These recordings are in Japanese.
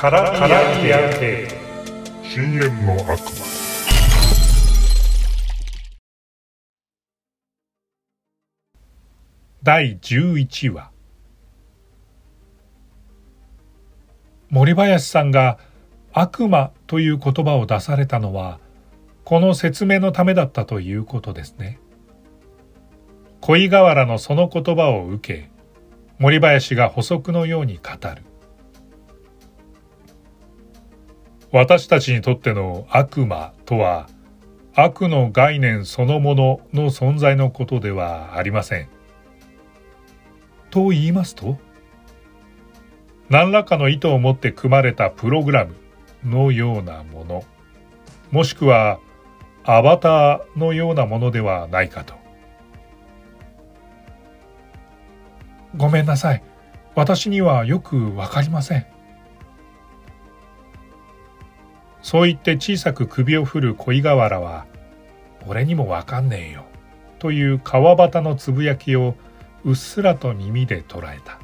カラビア系深淵の悪魔第11話森林さんが悪魔という言葉を出されたのはこの説明のためだったということですね。恋河原のその言葉を受け森林が補足のように語る。私たちにとっての悪魔とは悪の概念そのものの存在のことではありません。と言いますと何らかの意図を持って組まれたプログラムのようなものもしくはアバターのようなものではないかと。ごめんなさい。私にはよくわかりません。そう言って小さく首を振る恋河原は、俺にもわかんねえよ。という川端のつぶやきをうっすらと耳で捉えた。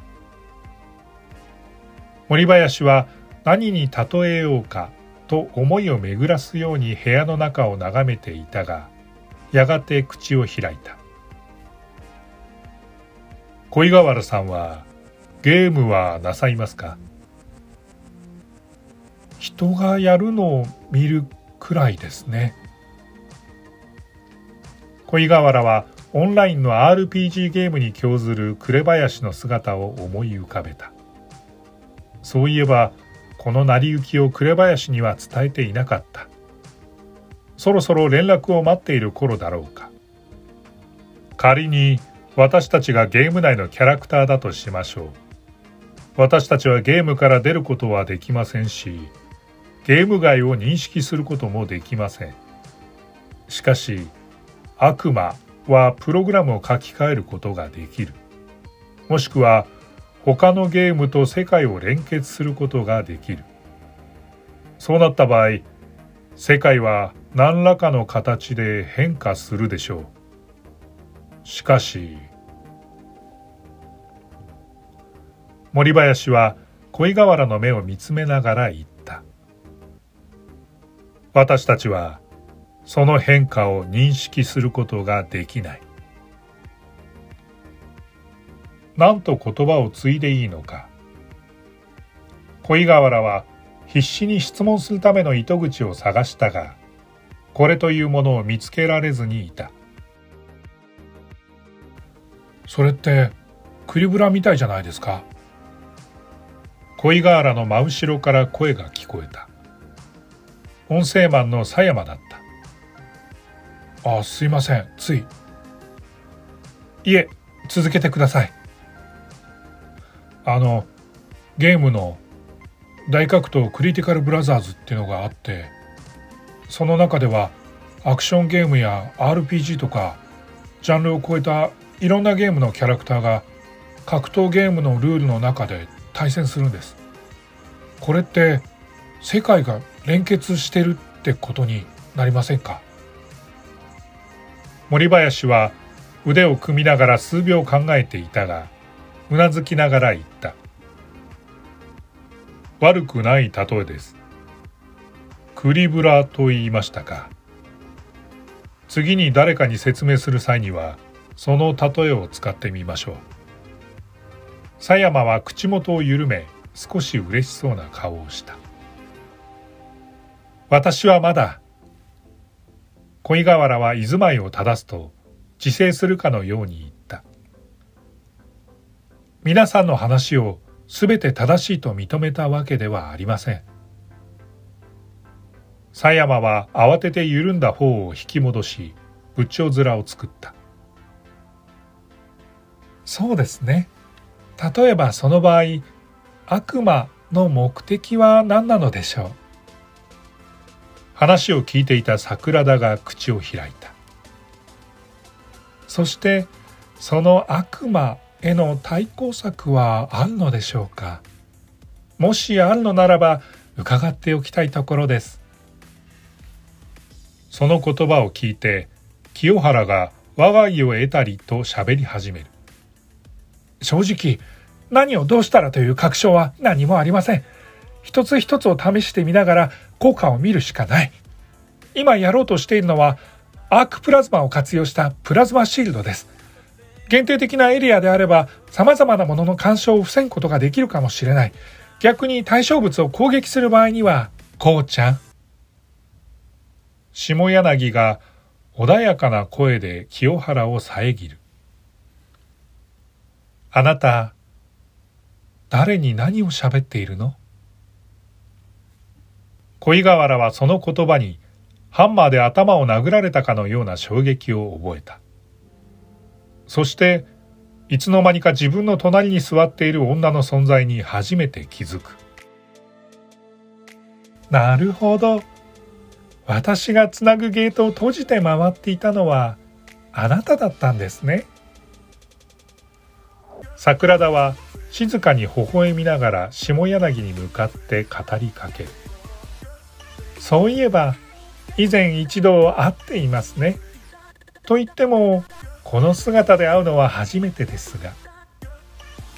森林は何に例えようかと思いを巡らすように部屋の中を眺めていたが、やがて口を開いた。恋河原さんはゲームはなさいますか？人がやるのを見るくらいですね。恋河原はオンラインの RPG ゲームに興ずる紅林の姿を思い浮かべた。そういえばこの成り行きを紅林には伝えていなかった。そろそろ連絡を待っている頃だろうか。仮に私たちがゲーム内のキャラクターだとしましょう。私たちはゲームから出ることはできませんし、ゲーム外を認識することもできません。しかし、悪魔はプログラムを書き換えることができる。もしくは他のゲームと世界を連結することができる。そうなった場合、世界は何らかの形で変化するでしょう。しかし森林は恋河原の目を見つめながら言った私たちはその変化を認識することができない。何と言葉を継いでいいのか。恋河原は必死に質問するための糸口を探したがこれというものを見つけられずにいた。それってクリブラみたいじゃないですか。恋河原の真後ろから声が聞こえた。音声マンの狭山だった。あすいません。つい。いえ続けてください。あのゲームの大格闘クリティカルブラザーズっていうのがあってその中ではアクションゲームや RPG とかジャンルを超えたいろんなゲームのキャラクターが格闘ゲームのルールの中で対戦するんです。これって世界が連結してるってことになりませんか？森林は腕を組みながら数秒考えていたがうなずきながら言った。悪くない例えです。クリブラと言いましたか。次に誰かに説明する際にはその例えを使ってみましょう。狭山は口元を緩め少し嬉しそうな顔をした。私はまだ恋河原は居住まいを正すと自制するかのように言った。皆さんの話をすべて正しいと認めたわけではありません。狭山は慌てて緩んだ方を引き戻し仏頂面を作った。そうですね。例えばその場合、悪魔の目的は何なのでしょう？話を聞いていた桜田が口を開いた。そしてその悪魔への対抗策はあるのでしょうかもしあるのならば伺っておきたいところです。その言葉を聞いて清原が我が家を得たりと喋り始める。正直、何をどうしたらという確証は何もありません。一つ一つを試してみながら効果を見るしかない。今やろうとしているのはアークプラズマを活用したプラズマシールドです。限定的なエリアであれば様々なものの干渉を防ぐことができるかもしれない。逆に対象物を攻撃する場合には、こうちゃん。下柳が穏やかな声で清原を遮る。あなた、誰に何を喋っているの？恋河原はその言葉にハンマーで頭を殴られたかのような衝撃を覚えた。そしていつの間にか自分の隣に座っている女の存在に初めて気づく。なるほど。私がつなぐゲートを閉じて回っていたのはあなただったんですね。桜田は静かに微笑みながら下柳に向かって語りかける。そういえば以前一度会っていますね。と言ってもこの姿で会うのは初めてですが。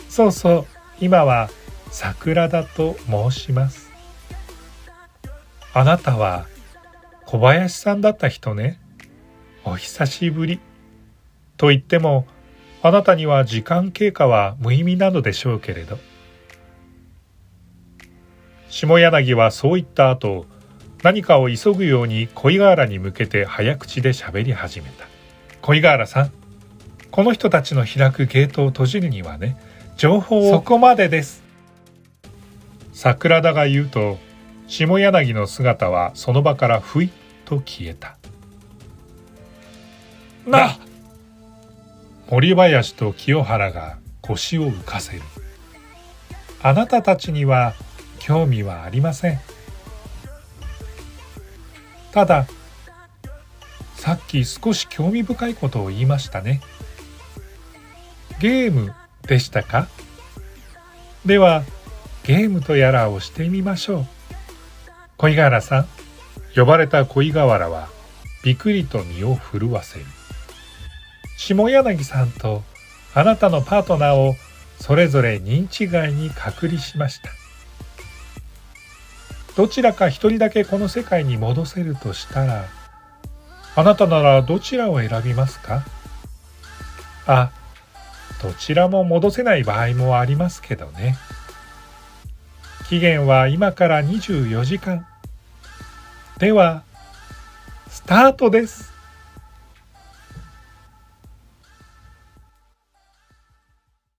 そうそう今は桜田と申します。あなたは小林さんだった人ね。お久しぶり。と言ってもあなたには時間経過は無意味なのでしょうけれど。下柳はそう言った後何かを急ぐように恋河原に向けて早口で喋り始めた。恋河原さんこの人たちの開くゲートを閉じるにはね情報をそこまでです。桜田が言うと下柳の姿はその場からふいっと消えた。な森林と清原が腰を浮かせる。あなたたちには興味はありませんたださっき少し興味深いことを言いましたね。ゲームでしたか？ではゲームとやらをしてみましょう。恋河原さん呼ばれた恋河原はびくりと身を震わせる。下柳さんとあなたのパートナーをそれぞれ認知外に隔離しました。どちらか一人だけこの世界に戻せるとしたらあなたならどちらを選びますか？あどちらも戻せない場合もありますけどね。期限は今から24時間。ではスタートです。